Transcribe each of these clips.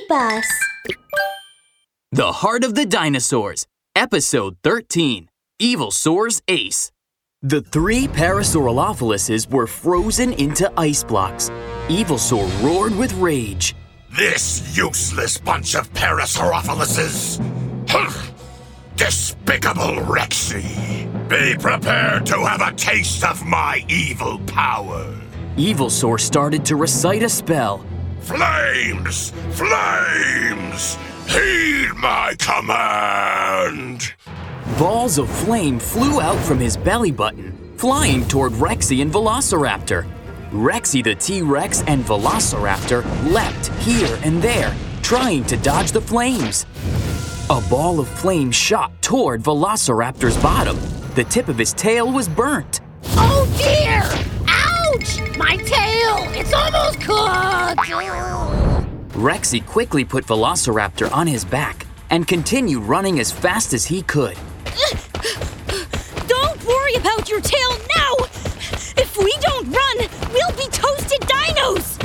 escape us. The Heart of the Dinosaurs, Episode 13 Evil Evilsaur's Ace. The three Parasaurolophuses were frozen into ice blocks. Evil Evilsaur roared with rage. This useless bunch of Parasaurolophuses! Despicable Rexy! Be prepared to have a taste of my evil power! Evil Evilsaur started to recite a spell. Flames! Flames! Heed my command! Balls of flame flew out from his belly button, flying toward Rexy and Velociraptor. Rexy the T Rex and Velociraptor leapt here and there, trying to dodge the flames. A ball of flame shot toward Velociraptor's bottom. The tip of his tail was burnt. Oh dear! My tail! It's almost cooked! Rexy quickly put Velociraptor on his back and continued running as fast as he could. Don't worry about your tail now! If we don't run, we'll be toasted dinos!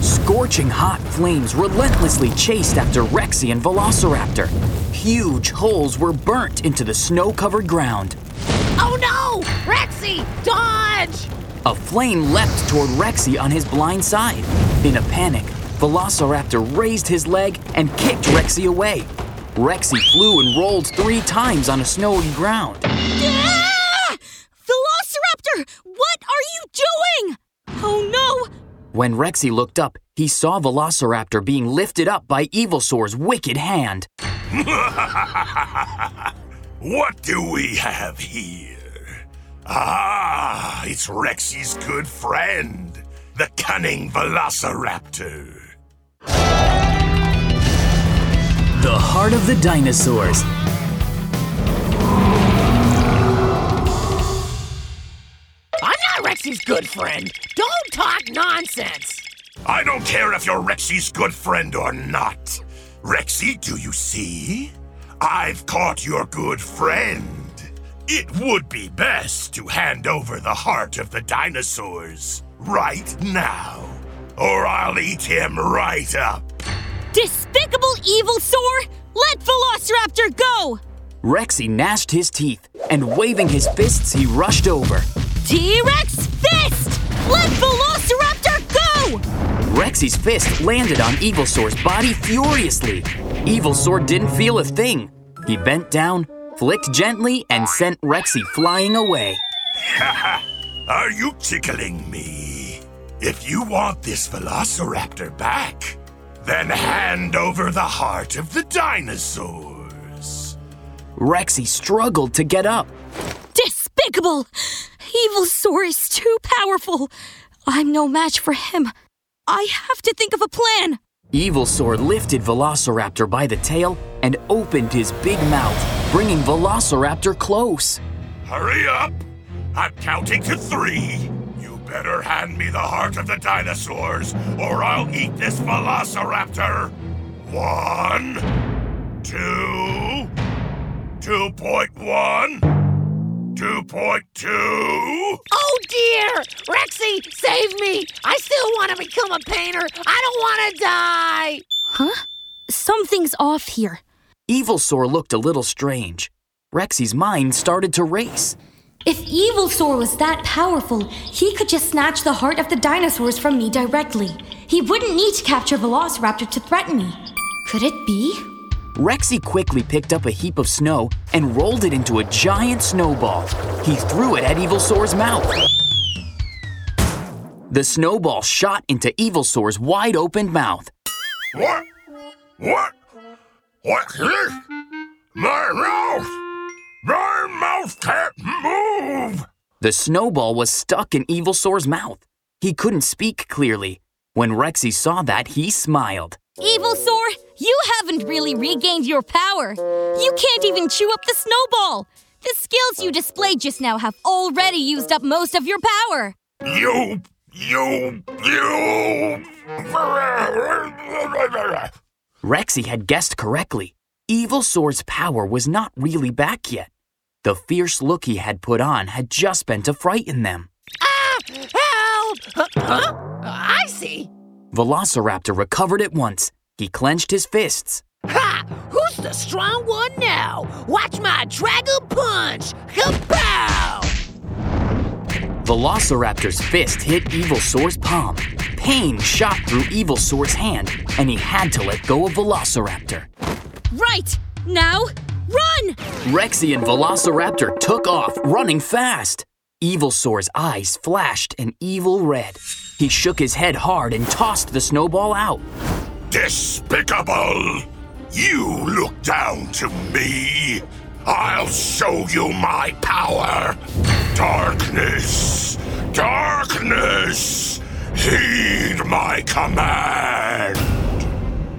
Scorching hot flames relentlessly chased after Rexy and Velociraptor. Huge holes were burnt into the snow covered ground. No! Rexy, dodge! A flame leapt toward Rexy on his blind side. In a panic, Velociraptor raised his leg and kicked Rexy away. Rexy flew and rolled three times on a snowy ground. Ah! Velociraptor, what are you doing? Oh no! When Rexy looked up, he saw Velociraptor being lifted up by Evilsaur's wicked hand. what do we have here? Ah, it's Rexy's good friend, the cunning Velociraptor. The Heart of the Dinosaurs. I'm not Rexy's good friend. Don't talk nonsense. I don't care if you're Rexy's good friend or not. Rexy, do you see? I've caught your good friend. It would be best to hand over the heart of the dinosaurs right now, or I'll eat him right up. Despicable Evilsaur! Let Velociraptor go! Rexy gnashed his teeth, and waving his fists, he rushed over. T-Rex fist! Let Velociraptor go! Rexy's fist landed on Evilsaur's body furiously. Evilsaur didn't feel a thing. He bent down, flicked gently, and sent Rexy flying away. Are you tickling me? If you want this Velociraptor back, then hand over the heart of the dinosaurs. Rexy struggled to get up. Despicable! Evil Evilsaur is too powerful. I'm no match for him. I have to think of a plan. Evil Evilsaur lifted Velociraptor by the tail and opened his big mouth, bringing Velociraptor close. Hurry up! I'm counting to three. You better hand me the heart of the dinosaurs, or I'll eat this Velociraptor. One, two, 2.1, 2.2. Oh dear! Rexy, save me! I still want to become a painter. I don't want to die. Huh? Something's off here. Evilsaur looked a little strange. Rexy's mind started to race. If Evilsaur was that powerful, he could just snatch the heart of the dinosaurs from me directly. He wouldn't need to capture Velociraptor to threaten me. Could it be? Rexy quickly picked up a heap of snow and rolled it into a giant snowball. He threw it at Evilsaur's mouth. The snowball shot into Evilsaur's wide opened mouth. What? What? What's this? My mouth! My mouth can't move! The snowball was stuck in Evilsaur's mouth. He couldn't speak clearly. When Rexy saw that, he smiled. Evilsaur, you haven't really regained your power. You can't even chew up the snowball. The skills you displayed just now have already used up most of your power. You, you, you. Rexy had guessed correctly. Evilsaur's power was not really back yet. The fierce look he had put on had just been to frighten them. Ah! Help! Huh? I see. Velociraptor recovered at once. He clenched his fists. Ha! Who's the strong one now? Watch my dragon punch! Kapow! Velociraptor's fist hit Evilsaur's palm. Pain shot through Evilsaur's hand, and he had to let go of Velociraptor. Right! Now, run! Rexy and Velociraptor took off, running fast. Evilsaur's eyes flashed an evil red. He shook his head hard and tossed the snowball out. Despicable! You look down to me! I'll show you my power! Darkness! Darkness! Heed my command!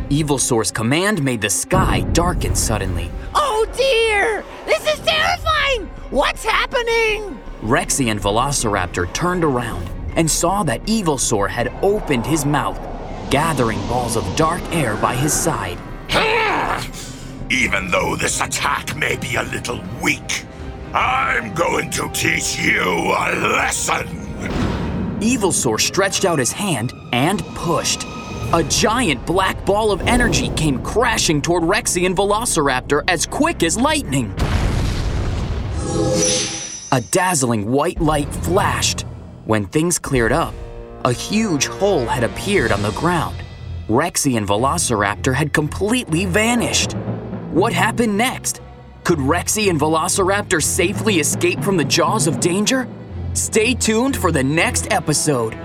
Evilsaur's command made the sky darken suddenly. Oh dear! This is terrifying! What's happening? Rexy and Velociraptor turned around and saw that Evilsaur had opened his mouth, gathering balls of dark air by his side. Even though this attack may be a little weak, I'm going to teach you a lesson! Evilsaur stretched out his hand and pushed. A giant black ball of energy came crashing toward Rexy and Velociraptor as quick as lightning. A dazzling white light flashed. When things cleared up, a huge hole had appeared on the ground. Rexy and Velociraptor had completely vanished. What happened next? Could Rexy and Velociraptor safely escape from the jaws of danger? Stay tuned for the next episode.